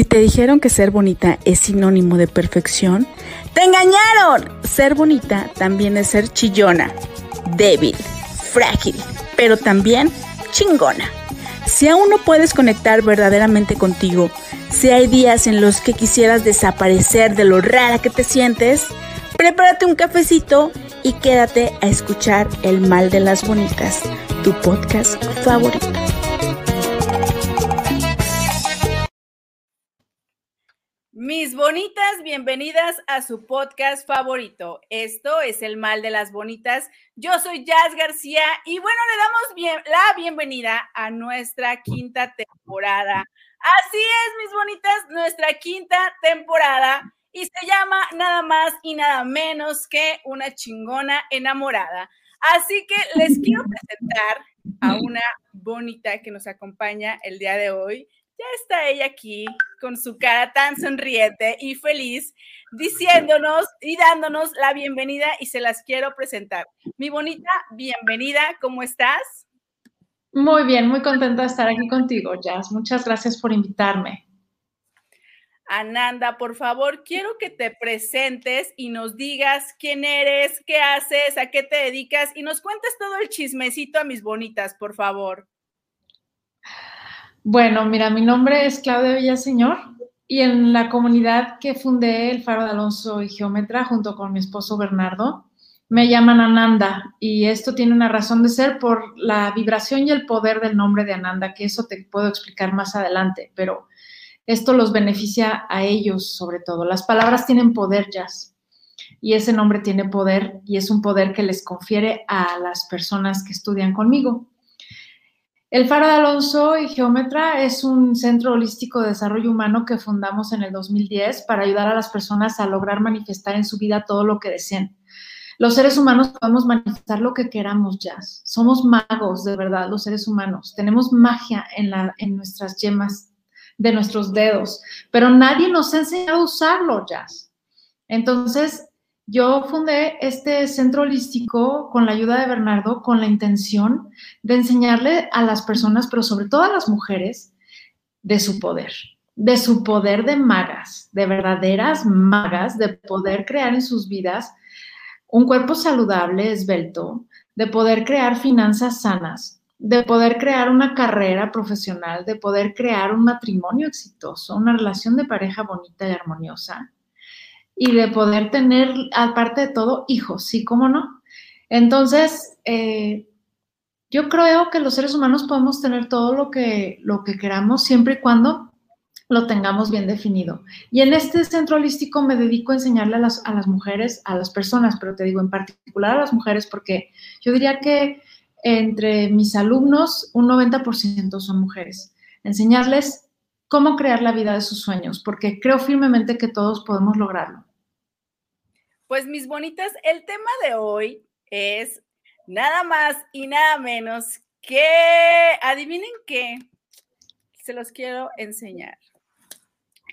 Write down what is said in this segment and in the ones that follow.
Si te dijeron que ser bonita es sinónimo de perfección, ¡te engañaron! Ser bonita también es ser chillona, débil, frágil, pero también chingona. Si aún no puedes conectar verdaderamente contigo, si hay días en los que quisieras desaparecer de lo rara que te sientes, prepárate un cafecito y quédate a escuchar El Mal de las Bonitas, tu podcast favorito. Mis bonitas, bienvenidas a su podcast favorito. Esto es El Mal de las Bonitas. Yo soy Jazz García y bueno, le damos bien, la bienvenida a nuestra quinta temporada. Así es, mis bonitas, nuestra quinta temporada y se llama nada más y nada menos que una chingona enamorada. Así que les quiero presentar a una bonita que nos acompaña el día de hoy. Ya está ella aquí con su cara tan sonriente y feliz, diciéndonos y dándonos la bienvenida y se las quiero presentar. Mi bonita, bienvenida, ¿cómo estás? Muy bien, muy contenta de estar aquí contigo, Jazz. Muchas gracias por invitarme. Ananda, por favor, quiero que te presentes y nos digas quién eres, qué haces, a qué te dedicas y nos cuentes todo el chismecito a mis bonitas, por favor. Bueno, mira, mi nombre es Claudia Villaseñor y en la comunidad que fundé el Faro de Alonso y Geómetra junto con mi esposo Bernardo, me llaman Ananda y esto tiene una razón de ser por la vibración y el poder del nombre de Ananda, que eso te puedo explicar más adelante, pero esto los beneficia a ellos sobre todo. Las palabras tienen poder, Jazz, y ese nombre tiene poder y es un poder que les confiere a las personas que estudian conmigo. El Faro de Alonso y Geómetra es un centro holístico de desarrollo humano que fundamos en el 2010 para ayudar a las personas a lograr manifestar en su vida todo lo que deseen. Los seres humanos podemos manifestar lo que queramos ya. Somos magos, de verdad, los seres humanos. Tenemos magia en, la, en nuestras yemas de nuestros dedos, pero nadie nos ha enseñado a usarlo ya. Entonces, yo fundé este centro holístico con la ayuda de Bernardo, con la intención de enseñarle a las personas, pero sobre todo a las mujeres, de su poder, de su poder de magas, de verdaderas magas, de poder crear en sus vidas un cuerpo saludable, esbelto, de poder crear finanzas sanas, de poder crear una carrera profesional, de poder crear un matrimonio exitoso, una relación de pareja bonita y armoniosa y de poder tener, aparte de todo, hijos, ¿sí? ¿Cómo no? Entonces, eh, yo creo que los seres humanos podemos tener todo lo que, lo que queramos siempre y cuando lo tengamos bien definido. Y en este centro holístico me dedico a enseñarle a las, a las mujeres, a las personas, pero te digo en particular a las mujeres porque yo diría que entre mis alumnos un 90% son mujeres. Enseñarles cómo crear la vida de sus sueños, porque creo firmemente que todos podemos lograrlo. Pues mis bonitas, el tema de hoy es nada más y nada menos que, adivinen qué, se los quiero enseñar.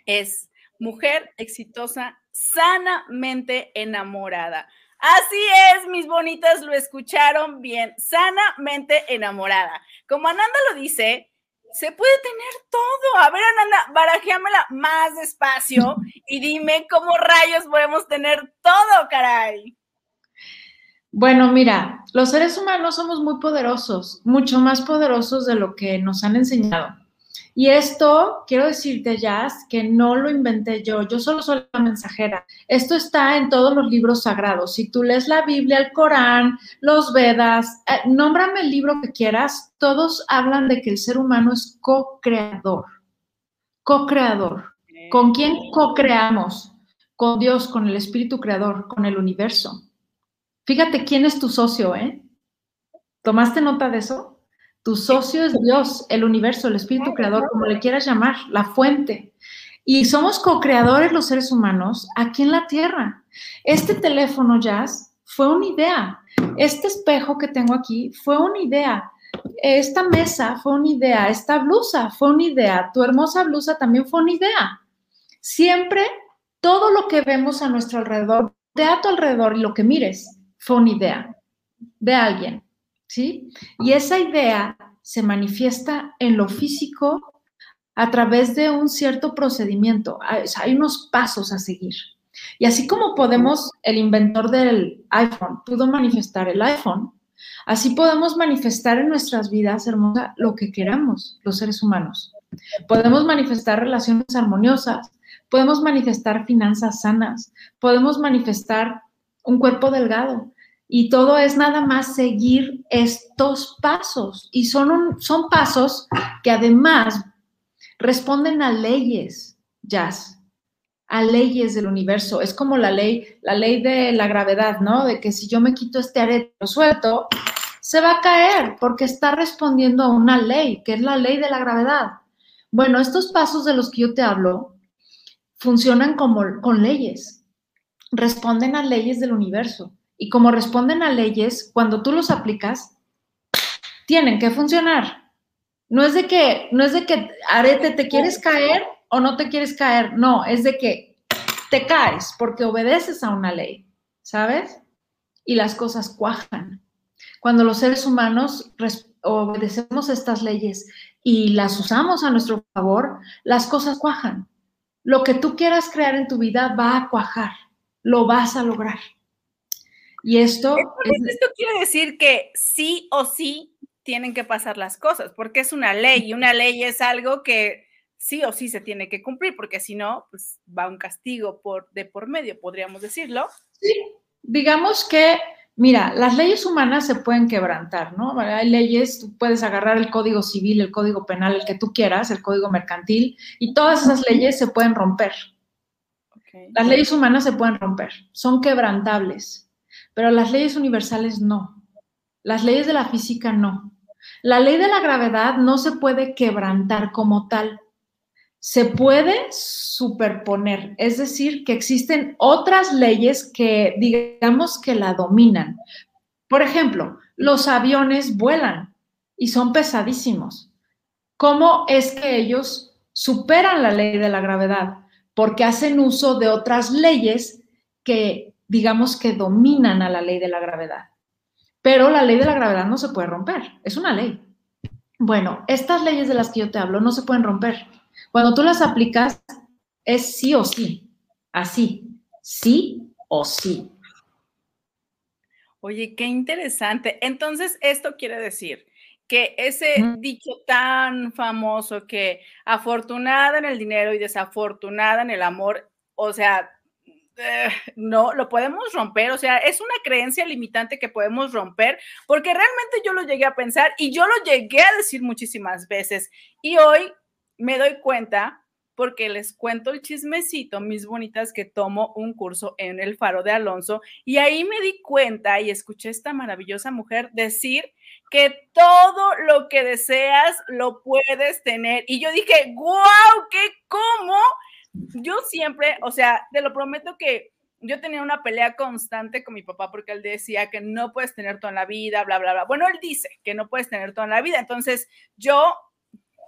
Es mujer exitosa, sanamente enamorada. Así es, mis bonitas, lo escucharon bien, sanamente enamorada. Como Ananda lo dice, se puede tener todo. A ver, Ananda, barajéamela más despacio y dime cómo rayos podemos tener todo, caray. Bueno, mira, los seres humanos somos muy poderosos, mucho más poderosos de lo que nos han enseñado. Y esto, quiero decirte, Jazz, que no lo inventé yo, yo solo soy la mensajera. Esto está en todos los libros sagrados. Si tú lees la Biblia, el Corán, los Vedas, eh, nómbrame el libro que quieras, todos hablan de que el ser humano es co-creador. Co-creador. ¿Con quién co-creamos? Con Dios, con el Espíritu Creador, con el universo. Fíjate quién es tu socio, ¿eh? ¿Tomaste nota de eso? Tu socio es Dios, el universo, el espíritu creador, como le quieras llamar, la fuente. Y somos co-creadores los seres humanos aquí en la Tierra. Este teléfono, Jazz, fue una idea. Este espejo que tengo aquí fue una idea. Esta mesa fue una idea. Esta blusa fue una idea. Tu hermosa blusa también fue una idea. Siempre todo lo que vemos a nuestro alrededor, de a tu alrededor y lo que mires, fue una idea de alguien. ¿Sí? Y esa idea se manifiesta en lo físico a través de un cierto procedimiento. Hay unos pasos a seguir. Y así como podemos, el inventor del iPhone pudo manifestar el iPhone, así podemos manifestar en nuestras vidas, hermosa, lo que queramos, los seres humanos. Podemos manifestar relaciones armoniosas, podemos manifestar finanzas sanas, podemos manifestar un cuerpo delgado. Y todo es nada más seguir estos pasos. Y son, son pasos que además responden a leyes, jazz, a leyes del universo. Es como la ley, la ley de la gravedad, ¿no? De que si yo me quito este arete lo suelto, se va a caer porque está respondiendo a una ley, que es la ley de la gravedad. Bueno, estos pasos de los que yo te hablo funcionan como con leyes, responden a leyes del universo. Y como responden a leyes, cuando tú los aplicas, tienen que funcionar. No es de que, no es de que, te quieres caer o no te quieres caer. No, es de que te caes porque obedeces a una ley, ¿sabes? Y las cosas cuajan. Cuando los seres humanos obedecemos estas leyes y las usamos a nuestro favor, las cosas cuajan. Lo que tú quieras crear en tu vida va a cuajar, lo vas a lograr. Y esto... Esto quiere decir que sí o sí tienen que pasar las cosas, porque es una ley y una ley es algo que sí o sí se tiene que cumplir, porque si no, pues va un castigo por, de por medio, podríamos decirlo. Sí, digamos que Mira, las leyes humanas se pueden quebrantar, ¿no? Hay leyes, tú puedes agarrar el código civil, el código penal, el que tú quieras, el código mercantil, y todas esas leyes se pueden romper. Las leyes humanas se pueden romper, son quebrantables, pero las leyes universales no. Las leyes de la física no. La ley de la gravedad no se puede quebrantar como tal se puede superponer, es decir, que existen otras leyes que digamos que la dominan. Por ejemplo, los aviones vuelan y son pesadísimos. ¿Cómo es que ellos superan la ley de la gravedad? Porque hacen uso de otras leyes que digamos que dominan a la ley de la gravedad. Pero la ley de la gravedad no se puede romper, es una ley. Bueno, estas leyes de las que yo te hablo no se pueden romper cuando tú las aplicas, es sí o sí, así, sí o sí. Oye, qué interesante. Entonces, esto quiere decir que ese dicho tan famoso que afortunada en el dinero y desafortunada en el amor, o sea, eh, no, lo podemos romper, o sea, es una creencia limitante que podemos romper, porque realmente yo lo llegué a pensar y yo lo llegué a decir muchísimas veces. Y hoy me doy cuenta porque les cuento el chismecito, mis bonitas, que tomo un curso en el Faro de Alonso y ahí me di cuenta y escuché a esta maravillosa mujer decir que todo lo que deseas lo puedes tener. Y yo dije, wow, ¿qué? ¿Cómo? Yo siempre, o sea, te lo prometo que yo tenía una pelea constante con mi papá porque él decía que no puedes tener toda la vida, bla, bla, bla. Bueno, él dice que no puedes tener toda la vida. Entonces, yo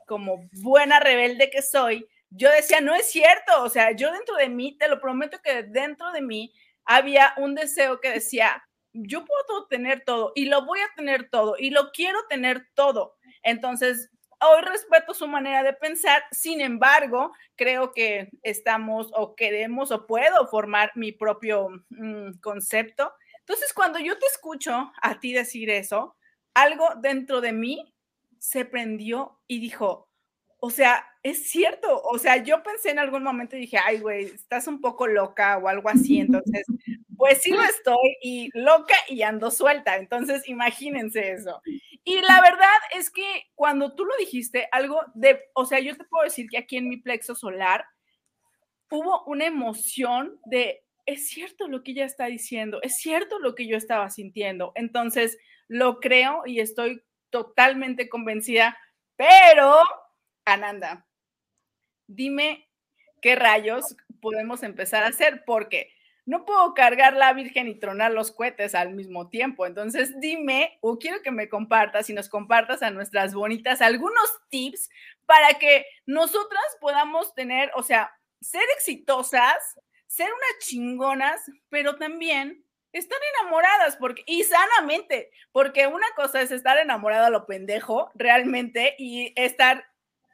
como buena rebelde que soy, yo decía, no es cierto, o sea, yo dentro de mí, te lo prometo que dentro de mí había un deseo que decía, yo puedo tener todo y lo voy a tener todo y lo quiero tener todo. Entonces, hoy respeto su manera de pensar, sin embargo, creo que estamos o queremos o puedo formar mi propio mm, concepto. Entonces, cuando yo te escucho a ti decir eso, algo dentro de mí se prendió y dijo, o sea, es cierto, o sea, yo pensé en algún momento y dije, ay, güey, estás un poco loca o algo así, entonces, pues sí lo estoy y loca y ando suelta, entonces imagínense eso. Y la verdad es que cuando tú lo dijiste, algo de, o sea, yo te puedo decir que aquí en mi plexo solar hubo una emoción de, es cierto lo que ella está diciendo, es cierto lo que yo estaba sintiendo, entonces lo creo y estoy totalmente convencida, pero, Ananda, dime qué rayos podemos empezar a hacer, porque no puedo cargar la Virgen y tronar los cohetes al mismo tiempo. Entonces, dime, o quiero que me compartas y nos compartas a nuestras bonitas algunos tips para que nosotras podamos tener, o sea, ser exitosas, ser unas chingonas, pero también están enamoradas porque, y sanamente, porque una cosa es estar enamorado a lo pendejo realmente y estar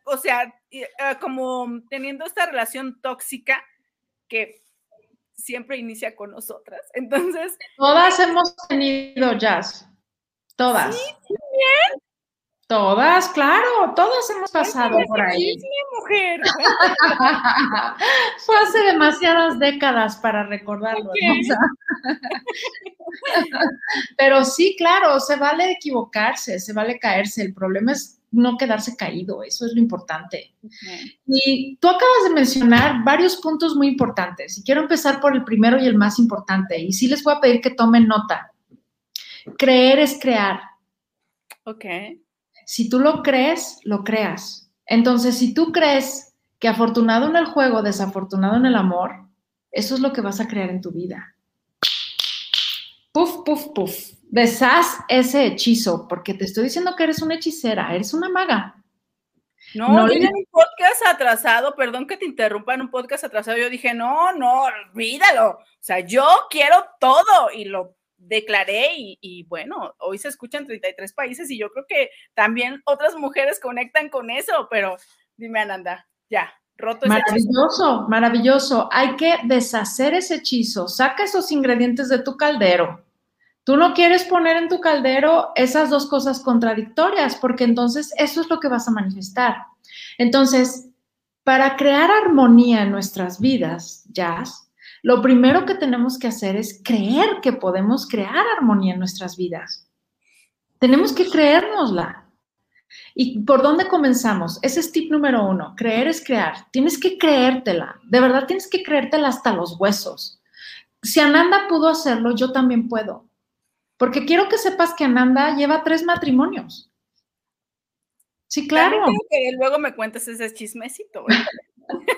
o sea, ah, como teniendo esta relación tóxica que siempre inicia con nosotras. Entonces. Todas hemos tenido jazz. Todas. Sí, bien. Todas, claro, todas hemos pasado por ahí. mi mujer. Fue hace demasiadas décadas para recordarlo. Pero sí, claro, se vale equivocarse, se vale caerse. El problema es no quedarse caído, eso es lo importante. Y tú acabas de mencionar varios puntos muy importantes y quiero empezar por el primero y el más importante. Y sí les voy a pedir que tomen nota. Creer es crear. Ok si tú lo crees, lo creas. Entonces, si tú crees que afortunado en el juego, desafortunado en el amor, eso es lo que vas a crear en tu vida. Puf, puf, puf. Deshaz ese hechizo, porque te estoy diciendo que eres una hechicera, eres una maga. No, no en un podcast atrasado, perdón que te interrumpa en un podcast atrasado, yo dije, no, no, olvídalo. O sea, yo quiero todo y lo declaré y, bueno, hoy se escucha en 33 países y yo creo que también otras mujeres conectan con eso, pero dime Ananda, ya, roto Maravilloso, maravilloso. Hay que deshacer ese hechizo, saca esos ingredientes de tu caldero. Tú no quieres poner en tu caldero esas dos cosas contradictorias, porque entonces eso es lo que vas a manifestar. Entonces, para crear armonía en nuestras vidas, Jazz, lo primero que tenemos que hacer es creer que podemos crear armonía en nuestras vidas. Tenemos que creérnosla. ¿Y por dónde comenzamos? Ese es tip número uno. Creer es crear. Tienes que creértela. De verdad tienes que creértela hasta los huesos. Si Ananda pudo hacerlo, yo también puedo. Porque quiero que sepas que Ananda lleva tres matrimonios. Sí, claro. que luego me cuentes ese chismecito.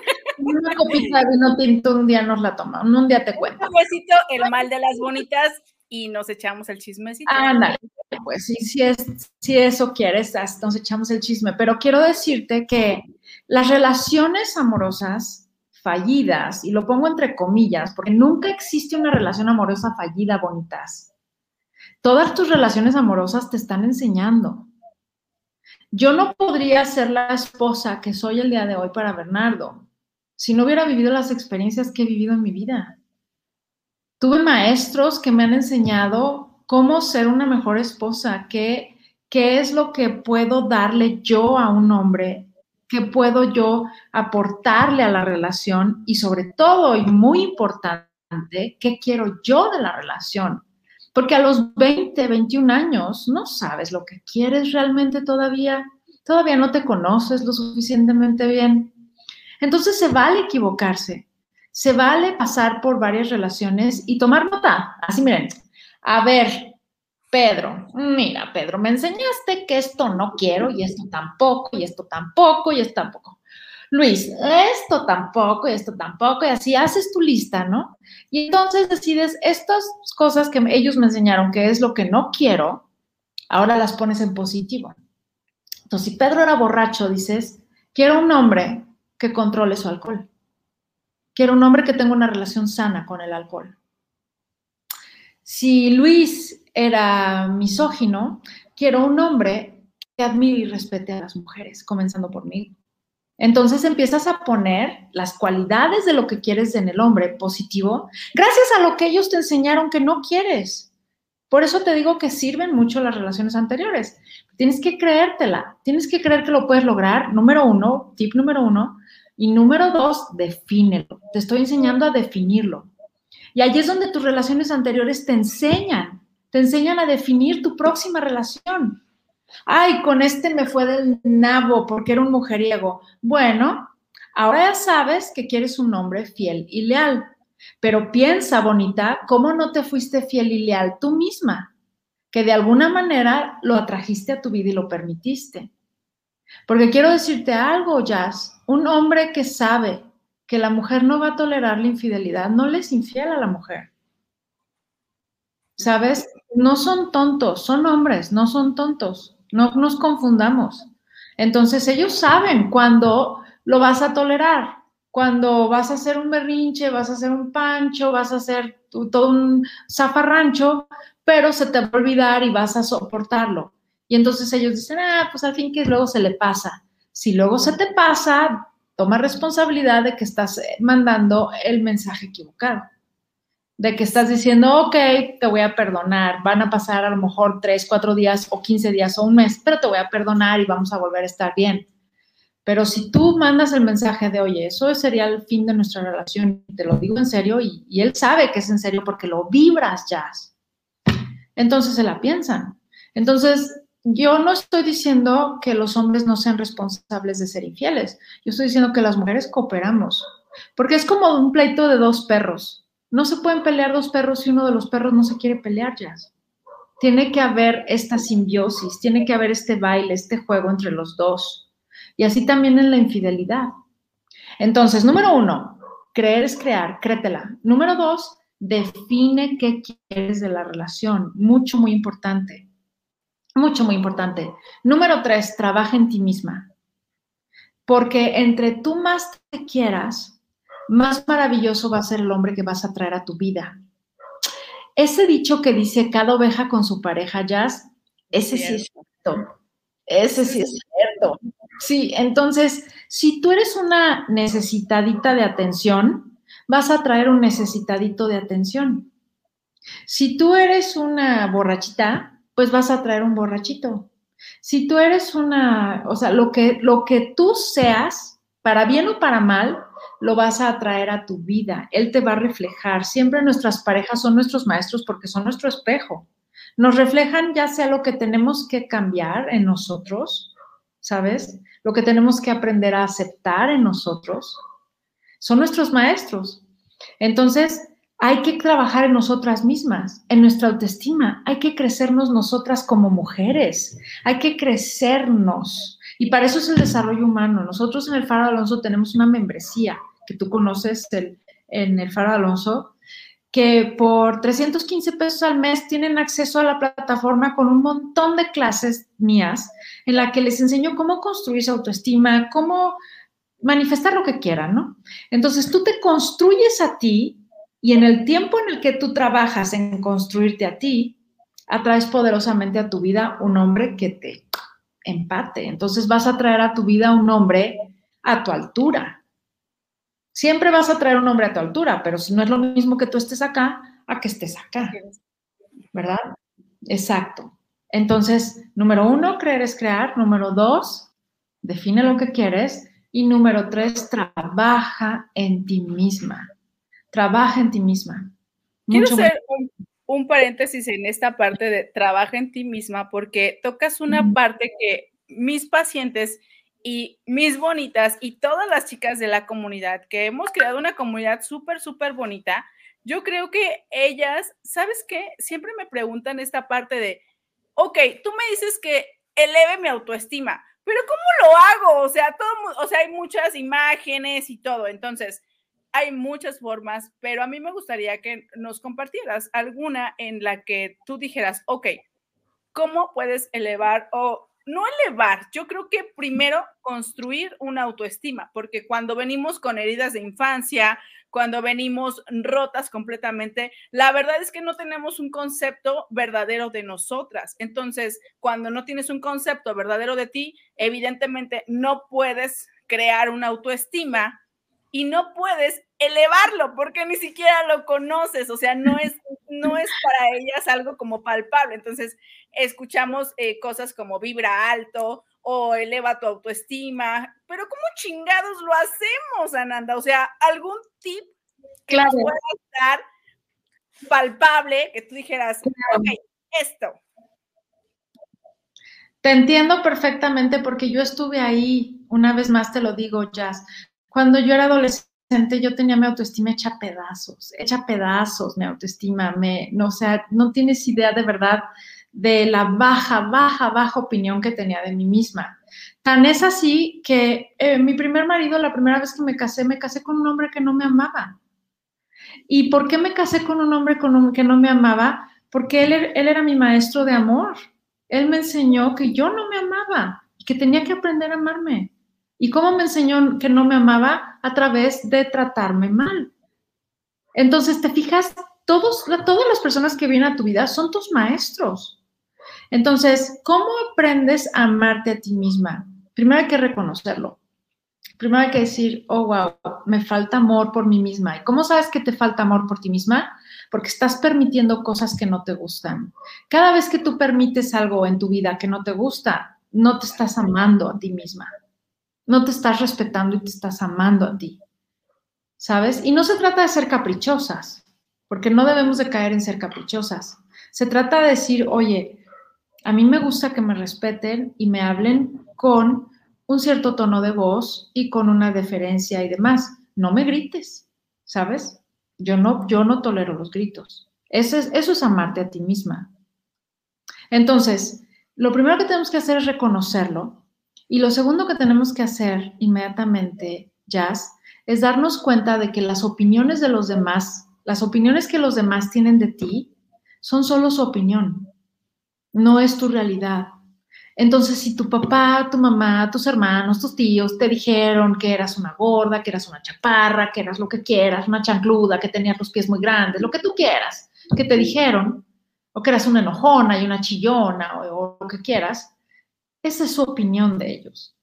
Una copita de vino tinto un día nos la tomamos, un día te cuento. Un besito, el mal de las bonitas y nos echamos el chismecito. Ándale, pues sí, si, es, si eso quieres, nos echamos el chisme. Pero quiero decirte que las relaciones amorosas fallidas, y lo pongo entre comillas, porque nunca existe una relación amorosa fallida, bonitas. Todas tus relaciones amorosas te están enseñando. Yo no podría ser la esposa que soy el día de hoy para Bernardo si no hubiera vivido las experiencias que he vivido en mi vida. Tuve maestros que me han enseñado cómo ser una mejor esposa, qué, qué es lo que puedo darle yo a un hombre, qué puedo yo aportarle a la relación y sobre todo, y muy importante, qué quiero yo de la relación. Porque a los 20, 21 años no sabes lo que quieres realmente todavía, todavía no te conoces lo suficientemente bien. Entonces se vale equivocarse, se vale pasar por varias relaciones y tomar nota. Así miren, a ver, Pedro, mira, Pedro, me enseñaste que esto no quiero y esto tampoco y esto tampoco y esto tampoco. Luis, esto tampoco y esto tampoco, y así haces tu lista, ¿no? Y entonces decides estas cosas que ellos me enseñaron, que es lo que no quiero, ahora las pones en positivo. Entonces, si Pedro era borracho, dices, quiero un hombre que controle su alcohol. Quiero un hombre que tenga una relación sana con el alcohol. Si Luis era misógino, quiero un hombre que admire y respete a las mujeres, comenzando por mí. Entonces empiezas a poner las cualidades de lo que quieres en el hombre positivo, gracias a lo que ellos te enseñaron que no quieres. Por eso te digo que sirven mucho las relaciones anteriores. Tienes que creértela, tienes que creer que lo puedes lograr. Número uno, tip número uno, y número dos, defínelo. Te estoy enseñando a definirlo. Y allí es donde tus relaciones anteriores te enseñan, te enseñan a definir tu próxima relación. Ay, con este me fue del nabo porque era un mujeriego. Bueno, ahora ya sabes que quieres un hombre fiel y leal. Pero piensa, bonita, ¿cómo no te fuiste fiel y leal tú misma? Que de alguna manera lo atrajiste a tu vida y lo permitiste. Porque quiero decirte algo, Jazz, un hombre que sabe que la mujer no va a tolerar la infidelidad, no le es infiel a la mujer. ¿Sabes? No son tontos, son hombres, no son tontos, no nos confundamos. Entonces ellos saben cuándo lo vas a tolerar, cuando vas a hacer un berrinche, vas a hacer un pancho, vas a hacer todo un zafarrancho, pero se te va a olvidar y vas a soportarlo. Y entonces ellos dicen, ah, pues al fin que luego se le pasa. Si luego se te pasa, toma responsabilidad de que estás mandando el mensaje equivocado. De que estás diciendo, ok, te voy a perdonar, van a pasar a lo mejor tres, cuatro días o 15 días o un mes, pero te voy a perdonar y vamos a volver a estar bien. Pero si tú mandas el mensaje de, oye, eso sería el fin de nuestra relación, te lo digo en serio, y, y él sabe que es en serio porque lo vibras, Jazz, entonces se la piensan. Entonces, yo no estoy diciendo que los hombres no sean responsables de ser infieles, yo estoy diciendo que las mujeres cooperamos, porque es como un pleito de dos perros. No se pueden pelear dos perros si uno de los perros no se quiere pelear, Jazz. Tiene que haber esta simbiosis, tiene que haber este baile, este juego entre los dos. Y así también en la infidelidad. Entonces, número uno, creer es crear, créetela. Número dos, define qué quieres de la relación. Mucho, muy importante. Mucho, muy importante. Número tres, trabaja en ti misma. Porque entre tú más te quieras, más maravilloso va a ser el hombre que vas a traer a tu vida. Ese dicho que dice cada oveja con su pareja, Jazz, ese sí es cierto. Ese sí es cierto. Sí, entonces, si tú eres una necesitadita de atención, vas a traer un necesitadito de atención. Si tú eres una borrachita, pues vas a traer un borrachito. Si tú eres una, o sea, lo que, lo que tú seas, para bien o para mal, lo vas a atraer a tu vida. Él te va a reflejar. Siempre nuestras parejas son nuestros maestros porque son nuestro espejo. Nos reflejan ya sea lo que tenemos que cambiar en nosotros, ¿sabes? Lo que tenemos que aprender a aceptar en nosotros. Son nuestros maestros. Entonces, hay que trabajar en nosotras mismas, en nuestra autoestima. Hay que crecernos nosotras como mujeres. Hay que crecernos. Y para eso es el desarrollo humano. Nosotros en el Faro Alonso tenemos una membresía que tú conoces en el Faro Alonso, que por 315 pesos al mes tienen acceso a la plataforma con un montón de clases mías en la que les enseño cómo construir su autoestima, cómo manifestar lo que quieran, ¿no? Entonces tú te construyes a ti y en el tiempo en el que tú trabajas en construirte a ti, atraes poderosamente a tu vida un hombre que te empate. Entonces vas a traer a tu vida un hombre a tu altura, Siempre vas a traer un hombre a tu altura, pero si no es lo mismo que tú estés acá, a que estés acá. ¿Verdad? Exacto. Entonces, número uno, creer es crear. Número dos, define lo que quieres. Y número tres, trabaja en ti misma. Trabaja en ti misma. Quiero hacer un, paréntesis en esta parte de trabaja en ti misma porque tocas una parte que mis pacientes y mis bonitas y todas las chicas de la comunidad, que hemos creado una comunidad súper, súper bonita, yo creo que ellas, ¿sabes qué? Siempre me preguntan esta parte de, ok, tú me dices que eleve mi autoestima, pero ¿cómo lo hago? O sea, todo, o sea, hay muchas imágenes y todo, entonces hay muchas formas, pero a mí me gustaría que nos compartieras alguna en la que tú dijeras, ok, ¿cómo puedes elevar o no elevar, yo creo que primero construir una autoestima, porque cuando venimos con heridas de infancia, cuando venimos rotas completamente, la verdad es que no tenemos un concepto verdadero de nosotras. Entonces, cuando no tienes un concepto verdadero de ti, evidentemente no puedes crear una autoestima y no puedes elevarlo porque ni siquiera lo conoces, o sea, no es, no es para ellas algo como palpable. Entonces, escuchamos eh, cosas como vibra alto o eleva tu autoestima, pero ¿cómo chingados lo hacemos, Ananda? O sea, algún tip que claro. pueda estar palpable, que tú dijeras, ok, esto. Te entiendo perfectamente porque yo estuve ahí, una vez más te lo digo, Jazz. Cuando yo era adolescente, yo tenía mi autoestima hecha pedazos, hecha pedazos mi autoestima, me, no, o sea, no tienes idea de verdad de la baja, baja, baja opinión que tenía de mí misma. Tan es así que eh, mi primer marido, la primera vez que me casé, me casé con un hombre que no me amaba. ¿Y por qué me casé con un hombre que no me amaba? Porque él, él era mi maestro de amor. Él me enseñó que yo no me amaba y que tenía que aprender a amarme. ¿Y cómo me enseñó que no me amaba? A través de tratarme mal. Entonces, te fijas, todos, todas las personas que vienen a tu vida son tus maestros. Entonces, ¿cómo aprendes a amarte a ti misma? primero hay que reconocerlo. Primero hay que decir, oh, wow, me falta amor por mí misma. ¿Y cómo sabes que te falta amor por ti misma? Porque estás permitiendo cosas que no te gustan. Cada vez que tú permites algo en tu vida que no te gusta, no te estás amando a ti misma. No te estás respetando y te estás amando a ti. ¿Sabes? Y no se trata de ser caprichosas, porque no debemos de caer en ser caprichosas. Se trata de decir, oye, a mí me gusta que me respeten y me hablen con un cierto tono de voz y con una deferencia y demás. No me grites, ¿sabes? Yo no, yo no tolero los gritos. Eso es, eso es amarte a ti misma. Entonces, lo primero que tenemos que hacer es reconocerlo y lo segundo que tenemos que hacer inmediatamente, Jazz, es darnos cuenta de que las opiniones de los demás, las opiniones que los demás tienen de ti, son solo su opinión, no es tu realidad. Entonces, si tu papá, tu mamá, tus hermanos, tus tíos te dijeron que eras una gorda, que eras una chaparra, que eras lo que quieras, una chancluda, que tenías los pies muy grandes, lo que tú quieras, que te dijeron, o que eras una enojona y una chillona, o, lo que quieras, esa es su opinión de ellos.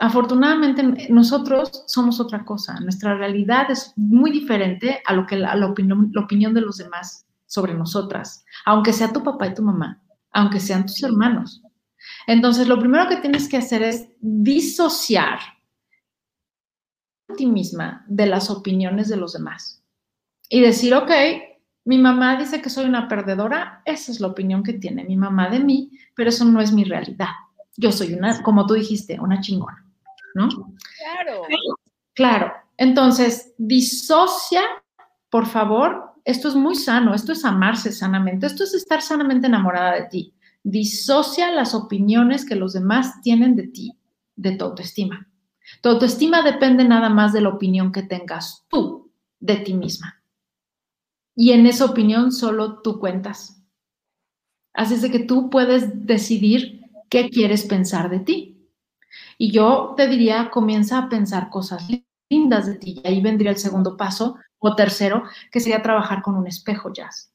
Afortunadamente, nosotros somos otra cosa. Nuestra realidad es muy diferente a lo que la opinión de los demás sobre nosotras, aunque sea tu papá y tu mamá, aunque sean tus hermanos. Entonces, lo primero que tienes que hacer es disociar a ti misma de las opiniones de los demás y decir, ok, mi mamá dice que soy una perdedora, esa es la opinión que tiene mi mamá de mí, pero eso no es mi realidad. Yo soy una, como tú dijiste, una chingona, ¿no? Claro. Claro. Entonces, disocia, por favor, esto es muy sano, esto es amarse sanamente, esto es estar sanamente enamorada de ti. Disocia las opiniones que los demás tienen de ti, de tu autoestima. Tu autoestima depende nada más de la opinión que tengas tú de ti misma. Y en esa opinión solo tú cuentas. Así es de que tú puedes decidir qué quieres pensar de ti. Y yo te diría, comienza a pensar cosas lindas de ti. Y ahí vendría el segundo paso, o tercero, que sería trabajar con un espejo jazz.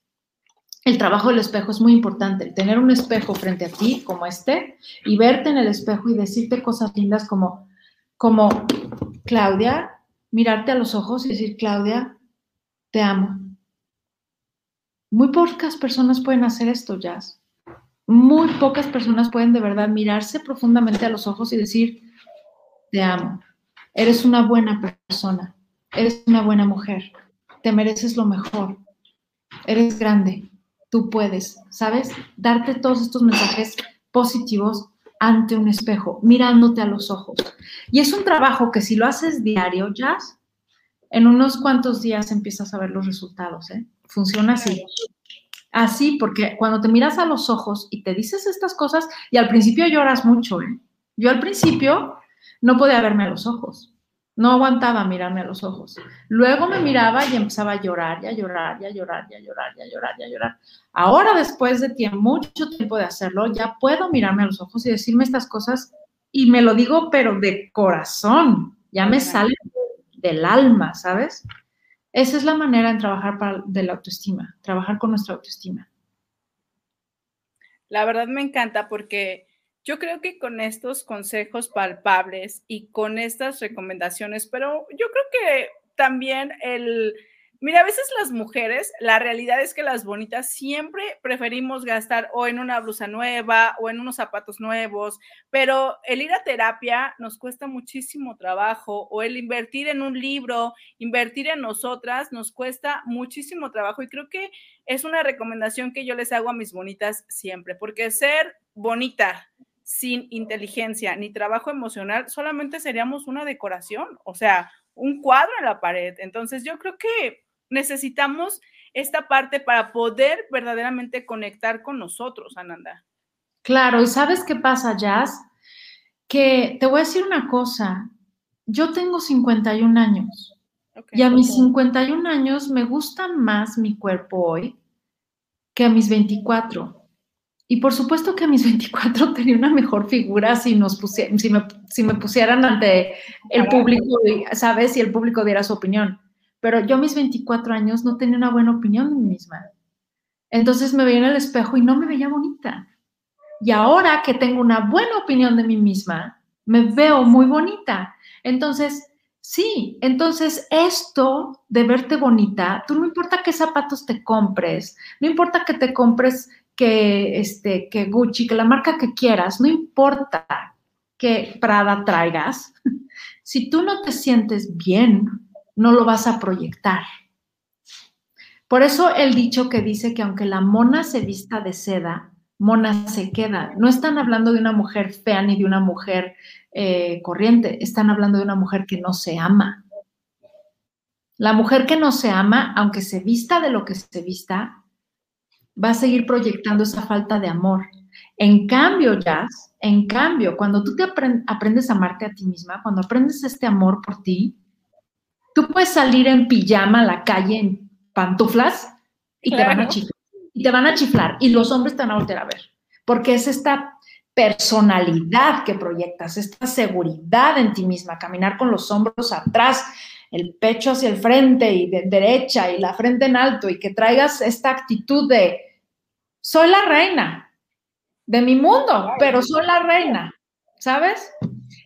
El trabajo del espejo es muy importante, tener un espejo frente a ti como este y verte en el espejo y decirte cosas lindas como, como, Claudia, mirarte a los ojos y decir, Claudia, te amo. Muy pocas personas pueden hacer esto, Jazz. Muy pocas personas pueden de verdad mirarse profundamente a los ojos y decir, te amo. Eres una buena persona. Eres una buena mujer, te mereces lo mejor, eres grande, tú puedes, ¿sabes? Darte todos estos mensajes positivos ante un espejo, mirándote a los ojos. Y es un trabajo que si lo haces diario, ya, en unos cuantos días empiezas a ver los resultados, ¿eh? Funciona así. Así, porque cuando te miras a los ojos y te dices estas cosas, y al principio lloras mucho, ¿eh? Yo al principio no podía verme a los ojos. No aguantaba mirarme a los ojos. Luego me miraba y empezaba a llorar, ya llorar, ya llorar, ya llorar, ya llorar, ya llorar. Ahora, después de tiempo, mucho tiempo de hacerlo, ya puedo mirarme a los ojos y decirme estas cosas y me lo digo, pero de corazón. Ya me sale del alma, ¿sabes? Esa es la manera en trabajar para, de la autoestima, trabajar con nuestra autoestima. La verdad me encanta porque yo creo que con estos consejos palpables y con estas recomendaciones, pero yo creo que también el, mira, a veces las mujeres, la realidad es que las bonitas siempre preferimos gastar o en una blusa nueva o en unos zapatos nuevos, pero el ir a terapia nos cuesta muchísimo trabajo o el invertir en un libro, invertir en nosotras nos cuesta muchísimo trabajo y creo que es una recomendación que yo les hago a mis bonitas siempre, porque ser bonita sin inteligencia ni trabajo emocional, solamente seríamos una decoración, o sea, un cuadro en la pared. Entonces, yo creo que necesitamos esta parte para poder verdaderamente conectar con nosotros, Ananda. Claro, y ¿sabes qué pasa, Jazz? Que te voy a decir una cosa, yo tengo 51 años y a mis 51 años me gusta más mi cuerpo hoy que a mis 24. Y por supuesto que a mis 24 tenía una mejor figura si, nos si, me, si me pusieran ante el público, ¿sabes? Si el público diera su opinión. Pero yo a mis 24 años no tenía una buena opinión de mí misma. Entonces me veía en el espejo y no me veía bonita. Y ahora que tengo una buena opinión de mí misma, me veo muy bonita. Entonces, sí, entonces esto de verte bonita, tú no importa qué zapatos te compres, no importa que te compres que, este, que Gucci, que la marca que quieras, no importa que Prada traigas, si tú no te sientes bien, no lo vas a proyectar. Por eso el dicho que dice que aunque la mona se vista de seda, mona se queda. No están hablando de una mujer fea ni de una mujer eh, corriente, están hablando de una mujer que no se ama. La mujer que no se ama, aunque se vista de lo que se vista, va a seguir proyectando esa falta de amor. En cambio, Jazz, en cambio, cuando tú te aprendes a amarte a ti misma, cuando aprendes este amor por ti, tú puedes salir en pijama a la calle, en pantuflas, y te van a chiflar. Y te van a chiflar. Y los hombres te van a volver a ver. Porque es esta personalidad que proyectas, esta seguridad en ti misma, caminar con los hombros atrás, el pecho hacia el frente y de derecha y la frente en alto y que traigas esta actitud de soy la reina de mi mundo, pero soy la reina, ¿sabes?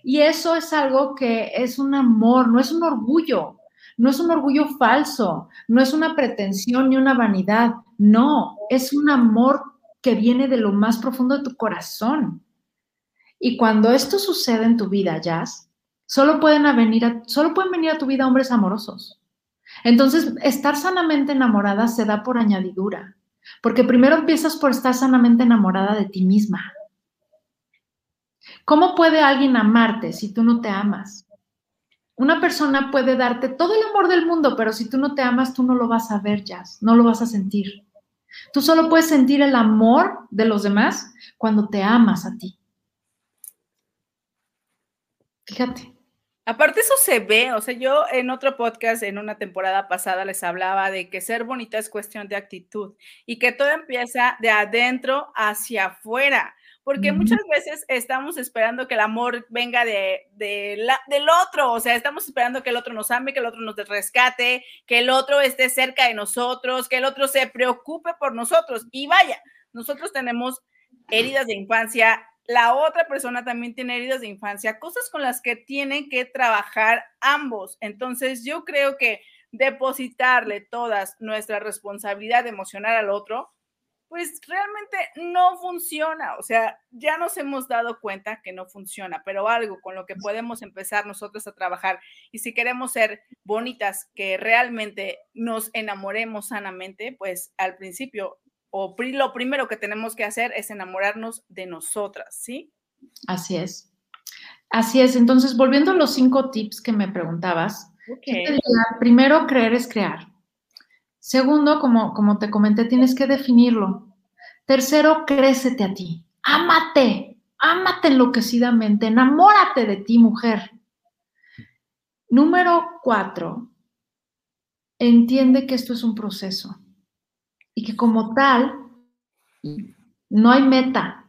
Y eso es algo que es un amor, no es un orgullo, no es un orgullo falso, no es una pretensión ni una vanidad, no, es un amor que viene de lo más profundo de tu corazón. Y cuando esto sucede en tu vida, Jazz, solo pueden, venir a, solo pueden venir a tu vida hombres amorosos. Entonces, estar sanamente enamorada se da por añadidura, porque primero empiezas por estar sanamente enamorada de ti misma. ¿Cómo puede alguien amarte si tú no te amas? Una persona puede darte todo el amor del mundo, pero si tú no te amas, tú no lo vas a ver, Jazz, no lo vas a sentir. Tú solo puedes sentir el amor de los demás cuando te amas a ti. Fíjate. Aparte eso se ve, o sea, yo en otro podcast, en una temporada pasada, les hablaba de que ser bonita es cuestión de actitud y que todo empieza de adentro hacia afuera porque muchas veces estamos esperando que el amor venga de, la, del otro, o sea, estamos esperando que el otro nos ame, que el otro nos rescate, que el otro esté cerca de nosotros, que el otro se preocupe por nosotros. Y vaya, nosotros tenemos heridas de infancia, la otra persona también tiene heridas de infancia, cosas con las que tienen que trabajar ambos. Entonces, yo creo que depositarle toda nuestra responsabilidad emocional al otro, pues realmente no funciona. O sea, ya nos hemos dado cuenta que no funciona, pero algo con lo que podemos empezar nosotros a trabajar y si queremos ser bonitas, que realmente nos enamoremos sanamente, pues al principio o lo primero que tenemos que hacer es enamorarnos de nosotras, ¿sí? Así es. Así es. Entonces, volviendo a los cinco tips que me preguntabas, primero, creer es crear. Segundo, como, como te comenté, tienes que definirlo. Tercero, crécete a ti. Ámate, ámate enloquecidamente, enamórate de ti, mujer. Número cuatro, entiende que esto es un proceso y que como tal no hay meta.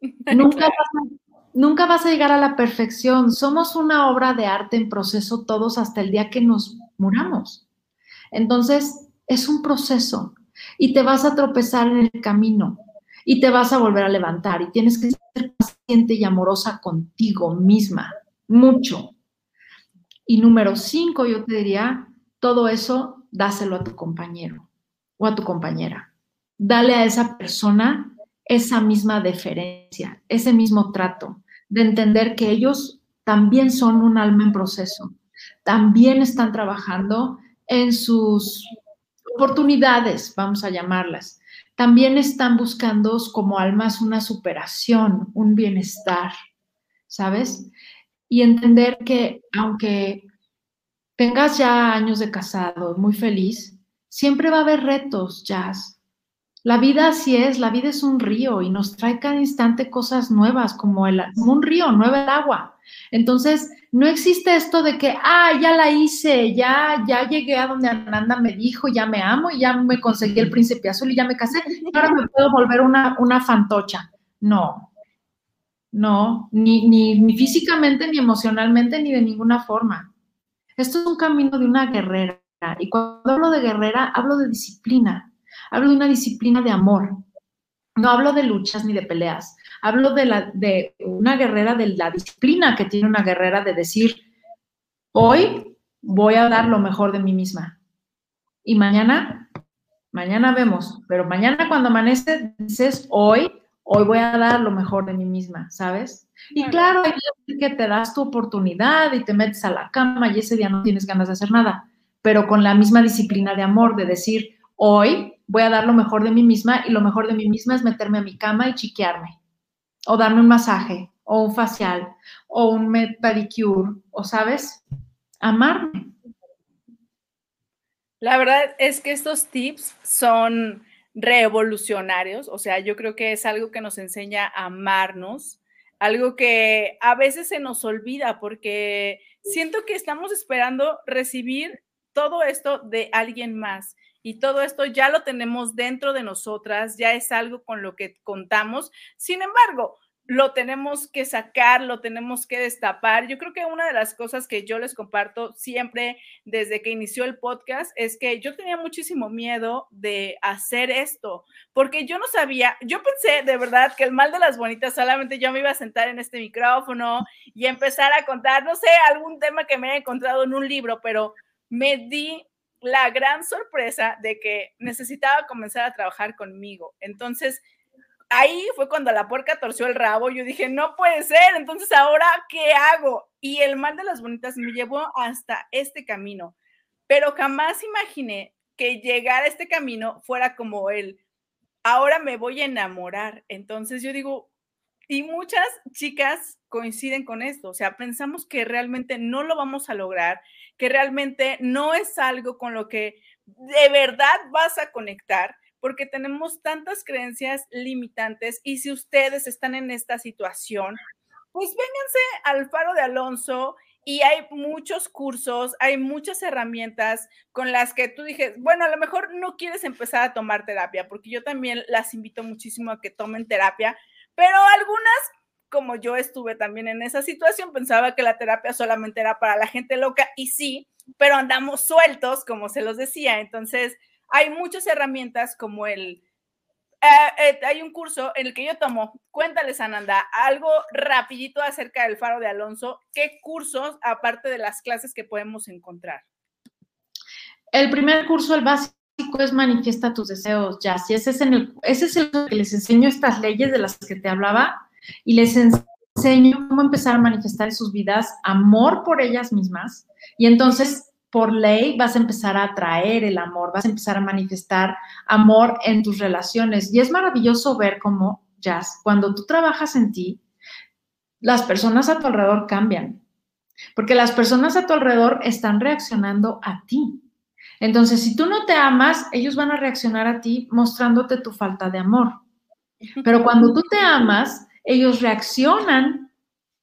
Nunca vas, a, nunca vas a llegar a la perfección. Somos una obra de arte en proceso todos hasta el día que nos muramos. Entonces, es un proceso y te vas a tropezar en el camino y te vas a volver a levantar y tienes que ser paciente y amorosa contigo misma, mucho. Y número cinco, yo te diría, todo eso dáselo a tu compañero o a tu compañera. Dale a esa persona esa misma deferencia, ese mismo trato, de entender que ellos también son un alma en proceso, también están trabajando en sus oportunidades, vamos a llamarlas. También están buscando como almas una superación, un bienestar, ¿sabes? Y entender que aunque tengas ya años de casado, muy feliz, siempre va a haber retos, Jazz. La vida así es, la vida es un río y nos trae cada instante cosas nuevas, como, el, un río, nueva el agua. Entonces, no existe esto de que, ah, ya la hice, ya, ya llegué a donde Ananda me dijo, ya me amo y ya me conseguí el príncipe azul y ya me casé, ahora me puedo volver una, una fantocha. No, no, ni, ni, ni físicamente, ni emocionalmente, ni de ninguna forma. Esto es un camino de una guerrera. Y cuando hablo de guerrera, hablo de disciplina. Hablo de una disciplina de amor. No hablo de luchas ni de peleas. Hablo de, la, de una guerrera, de la disciplina que tiene una guerrera de decir, hoy voy a dar lo mejor de mí misma. Y mañana, mañana vemos, pero mañana cuando amanece, dices, hoy, hoy voy a dar lo mejor de mí misma, ¿sabes? Y claro, hay que te das tu oportunidad y te metes a la cama y ese día no tienes ganas de hacer nada, pero con la misma disciplina de amor, de decir, hoy voy a dar lo mejor de mí misma y lo mejor de mí misma es meterme a mi cama y chiquearme, o darme un masaje, o un facial, o un pedicure, o sabes, amarme. La verdad es que estos tips son revolucionarios, o sea, yo creo que es algo que nos enseña a amarnos, algo que a veces se nos olvida porque siento que estamos esperando recibir todo esto de alguien más y todo esto ya lo tenemos dentro de nosotras, ya es algo con lo que contamos. Sin embargo, lo tenemos que sacar, lo tenemos que destapar. Yo creo que una de las cosas que yo les comparto siempre desde que inició el podcast es que yo tenía muchísimo miedo de hacer esto, porque yo no sabía, yo pensé de verdad que el mal de las bonitas solamente yo me iba a sentar en este micrófono y empezar a contar, no sé, algún tema que me haya encontrado en un libro, pero me di la gran sorpresa de que necesitaba comenzar a trabajar conmigo. Entonces, ahí fue cuando la puerca torció el rabo. Yo dije, no puede ser, entonces ahora, ¿qué hago? Y el mal de las bonitas me llevó hasta este camino. Pero jamás imaginé que llegar a este camino fuera como él. Ahora me voy a enamorar. Entonces yo digo, y muchas chicas coinciden con esto, o sea, pensamos que realmente no lo vamos a lograr, que realmente no es algo con lo que de verdad vas a conectar, porque tenemos tantas creencias limitantes y si ustedes están en esta situación, pues vénganse al Faro de Alonso y hay muchos cursos, hay muchas herramientas con las que tú dices, bueno, a lo mejor no quieres empezar a tomar terapia, porque yo también las invito muchísimo a que tomen terapia, pero algunas, como yo estuve también en esa situación, pensaba que la terapia solamente era para la gente loca y sí, pero andamos sueltos, como se los decía. Entonces, hay muchas herramientas como el... Eh, eh, hay un curso en el que yo tomo, cuéntales Ananda, algo rapidito acerca del faro de Alonso, ¿qué cursos, aparte de las clases que podemos encontrar? El primer curso, el básico, es manifiesta tus deseos, ya. Si ese es, el, ese es el que les enseño estas leyes de las que te hablaba y les enseño cómo empezar a manifestar en sus vidas amor por ellas mismas. Y entonces, por ley, vas a empezar a atraer el amor, vas a empezar a manifestar amor en tus relaciones. Y es maravilloso ver cómo, Jazz, cuando tú trabajas en ti, las personas a tu alrededor cambian. Porque las personas a tu alrededor están reaccionando a ti. Entonces, si tú no te amas, ellos van a reaccionar a ti mostrándote tu falta de amor. Pero cuando tú te amas, ellos reaccionan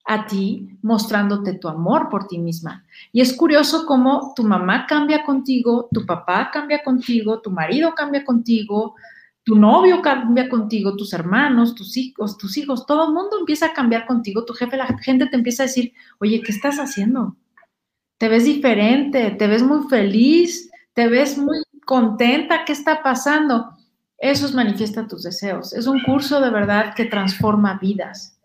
a ti mostrándote tu amor por ti misma. Y es curioso cómo tu mamá cambia contigo, tu papá cambia contigo, tu marido cambia contigo, tu novio cambia contigo, tus hermanos, tus hijos, tus hijos, todo el mundo empieza a cambiar contigo, tu jefe, la gente te empieza a decir, oye, ¿qué estás haciendo? Te ves diferente, te ves muy feliz, te ves muy contenta, ¿qué está pasando? Eso es manifiesta tus deseos. Es un curso de verdad que transforma vidas.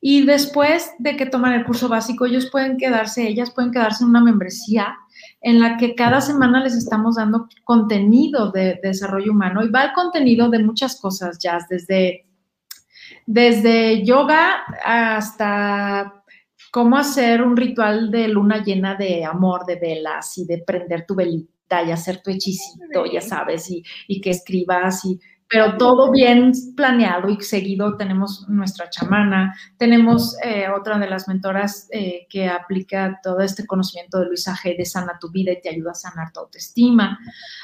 Y después de que toman el curso básico, ellos pueden quedarse, ellas pueden quedarse en una membresía en la que cada semana les estamos dando contenido de, desarrollo humano y va el contenido de muchas cosas, ya desde, desde yoga hasta cómo hacer un ritual de luna llena de amor, de velas y de prender tu velita y hacer tu hechicito, ya sabes, y, y que escribas, y, pero todo bien planeado y seguido. Tenemos nuestra chamana, tenemos eh, otra de las mentoras eh, que aplica todo este conocimiento de Luisa G. de Sana tu vida y te ayuda a sanar tu autoestima.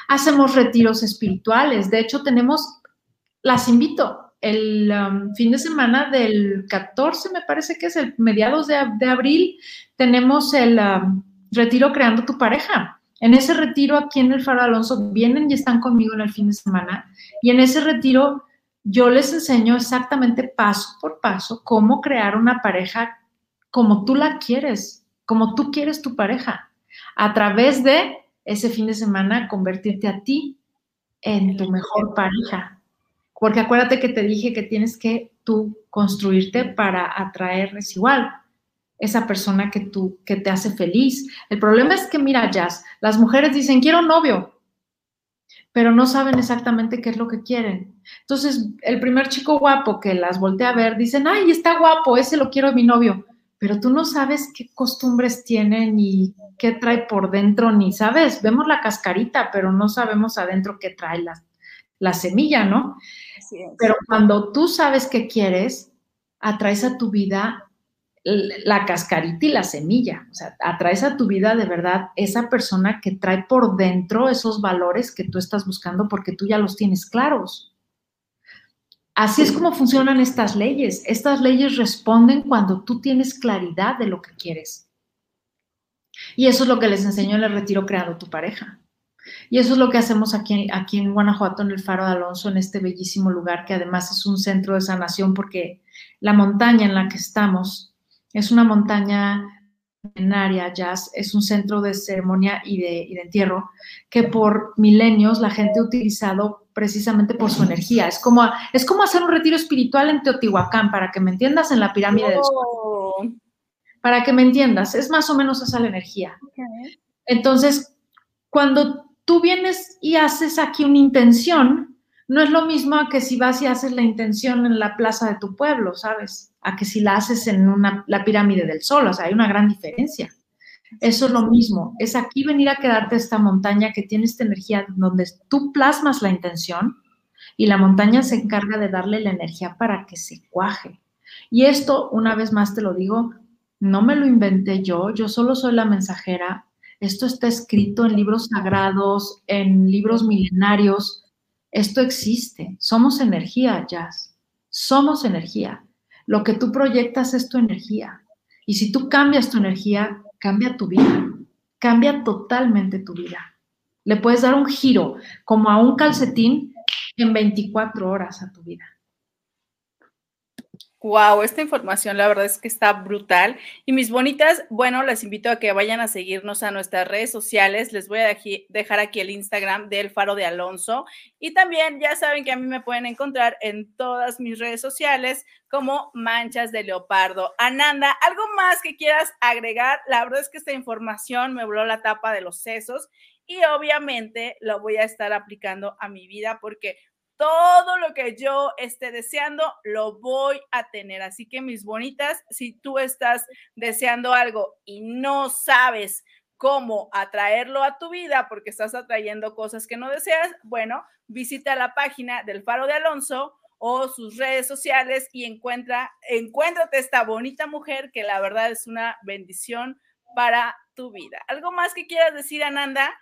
Hacemos retiros espirituales. De hecho, tenemos, las invito, el um, fin de semana del 14, me parece que es el mediados de, de abril, tenemos el um, retiro Creando tu pareja. En ese retiro aquí en el Faro Alonso vienen y están conmigo en el fin de semana. Y en ese retiro yo les enseño exactamente paso por paso cómo crear una pareja como tú la quieres, como tú quieres tu pareja, a través de ese fin de semana convertirte a ti en tu mejor pareja. Porque acuérdate que te dije que tienes que tú construirte para atraer, es igual, esa persona que tú, que te hace feliz. El problema es que, mira, Jazz, las mujeres dicen, quiero novio, pero no saben exactamente qué es lo que quieren. Entonces, el primer chico guapo que las voltea a ver, dicen, ay, está guapo, ese lo quiero de mi novio, pero tú no sabes qué costumbres tiene ni qué trae por dentro, ni sabes, vemos la cascarita, pero no sabemos adentro qué trae la, la semilla, ¿no? Pero cuando tú sabes qué quieres, atraes a tu vida la cascarita y la semilla. O sea, atraes a tu vida de verdad esa persona que trae por dentro esos valores que tú estás buscando porque tú ya los tienes claros. Así es como funcionan estas leyes. Estas leyes responden cuando tú tienes claridad de lo que quieres. Y eso es lo que les enseñó en el retiro creando tu pareja. Y eso es lo que hacemos aquí, aquí en Guanajuato, en el Faro de Alonso, en este bellísimo lugar que además es un centro de sanación porque la montaña en la que estamos es una montaña milenaria, jazz, es un centro de ceremonia y de, entierro que por milenios la gente ha utilizado precisamente por su energía. Es como, es como hacer un retiro espiritual en Teotihuacán, para que me entiendas, en la pirámide del Sol. Para que me entiendas, es más o menos esa la energía. Entonces, cuando tú vienes y haces aquí una intención, no es lo mismo que si vas y haces la intención en la plaza de tu pueblo, ¿sabes? a que si la haces en una, la pirámide del sol, o sea, hay una gran diferencia. Eso es lo mismo, es aquí venir a quedarte esta montaña que tiene esta energía donde tú plasmas la intención y la montaña se encarga de darle la energía para que se cuaje. Y esto, una vez más te lo digo, no me lo inventé yo, yo solo soy la mensajera. Esto está escrito en libros sagrados, en libros milenarios. Esto existe. Somos energía, Jazz. Somos energía. Lo que tú proyectas es tu energía. Y si tú cambias tu energía, cambia tu vida. Cambia totalmente tu vida. Le puedes dar un giro, como a un calcetín, en 24 horas a tu vida. Wow, esta información la verdad es que está brutal. Y mis bonitas, bueno, les invito a que vayan a seguirnos a nuestras redes sociales. Les voy a dejar aquí el Instagram del Faro de Alonso. Y también ya saben que a mí me pueden encontrar en todas mis redes sociales como Manchas de Leopardo. Ananda, ¿algo más que quieras agregar? La verdad es que esta información me voló la tapa de los sesos y obviamente lo voy a estar aplicando a mi vida porque todo lo que yo esté deseando, lo voy a tener. Así que mis bonitas, si tú estás deseando algo y no sabes cómo atraerlo a tu vida porque estás atrayendo cosas que no deseas, bueno, visita la página del Faro de Alonso o sus redes sociales y encuentra, encuéntrate esta bonita mujer que la verdad es una bendición para tu vida. ¿Algo más que quieras decir, Ananda?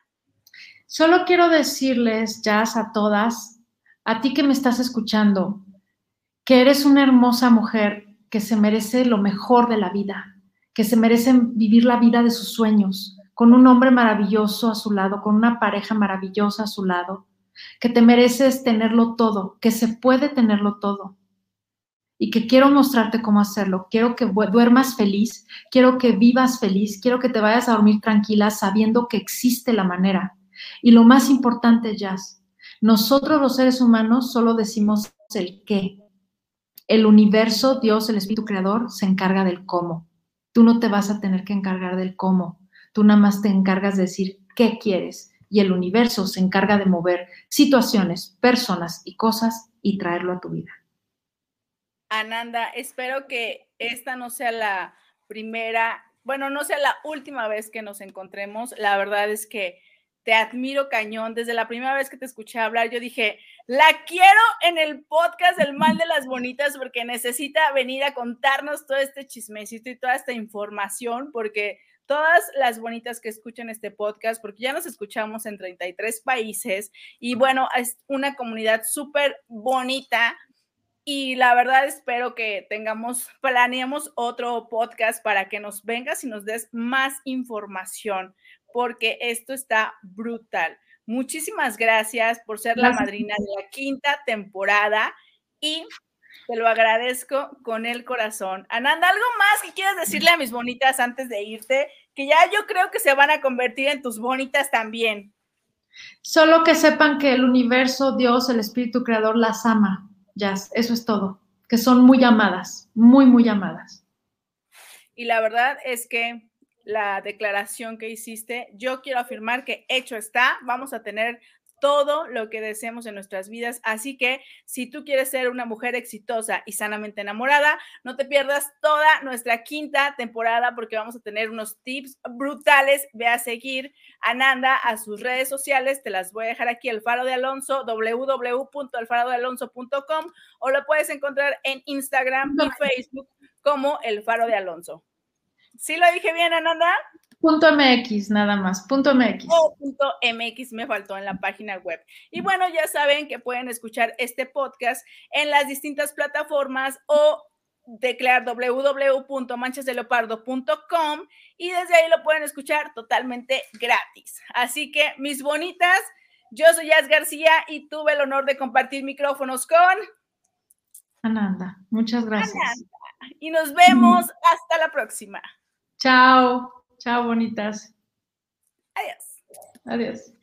Solo quiero decirles, Jazz, a todas, a ti que me estás escuchando, que eres una hermosa mujer que se merece lo mejor de la vida, que se merece vivir la vida de sus sueños, con un hombre maravilloso a su lado, con una pareja maravillosa a su lado, que te mereces tenerlo todo, que se puede tenerlo todo y que quiero mostrarte cómo hacerlo. Quiero que duermas feliz, quiero que vivas feliz, quiero que te vayas a dormir tranquila sabiendo que existe la manera. Y lo más importante, Jazz, nosotros los seres humanos solo decimos el qué. El universo, Dios, el Espíritu Creador, se encarga del cómo. Tú no te vas a tener que encargar del cómo. Tú nada más te encargas de decir qué quieres. Y el universo se encarga de mover situaciones, personas y cosas y traerlo a tu vida. Ananda, espero que esta no sea la primera, bueno, no sea la última vez que nos encontremos. La verdad es que te admiro cañón. Desde la primera vez que te escuché hablar, yo dije, la quiero en el podcast del mal de las bonitas porque necesita venir a contarnos todo este chismecito y toda esta información, porque todas las bonitas que escuchan este podcast, porque ya nos escuchamos en 33 países y bueno, es una comunidad súper bonita. Y la verdad espero que tengamos, planeemos otro podcast para que nos vengas y nos des más información porque esto está brutal. Muchísimas gracias por ser la madrina de la quinta temporada y te lo agradezco con el corazón. Ananda, ¿algo más que quieras decirle a mis bonitas antes de irte? Que ya yo creo que se van a convertir en tus bonitas también. Solo que sepan que el universo, Dios, el Espíritu Creador las ama. Ya, eso es todo. que son muy amadas, muy, muy amadas. Y la verdad es que la declaración que hiciste, yo quiero afirmar que hecho está, vamos a tener todo lo que deseemos en nuestras vidas. Así que si tú quieres ser una mujer exitosa y sanamente enamorada, no te pierdas toda nuestra quinta temporada porque vamos a tener unos tips brutales. Ve a seguir a Nanda a sus redes sociales. Te las voy a dejar aquí, el faro de Alonso, www.elfarodealonso.com o lo puedes encontrar en Instagram y Facebook como el faro de Alonso. ¿Sí lo dije bien, Ananda? Punto MX, nada más, punto MX. Oh, punto MX me faltó en la página web. Y bueno, ya saben que pueden escuchar este podcast en las distintas plataformas o declarar www.manchasdeleopardo.com y desde ahí lo pueden escuchar totalmente gratis. Así que, mis bonitas, yo soy Yas García y tuve el honor de compartir micrófonos con Ananda. Muchas gracias. Ananda. Y nos vemos hasta la próxima. Chao. Chao, bonitas. Adiós. Adiós.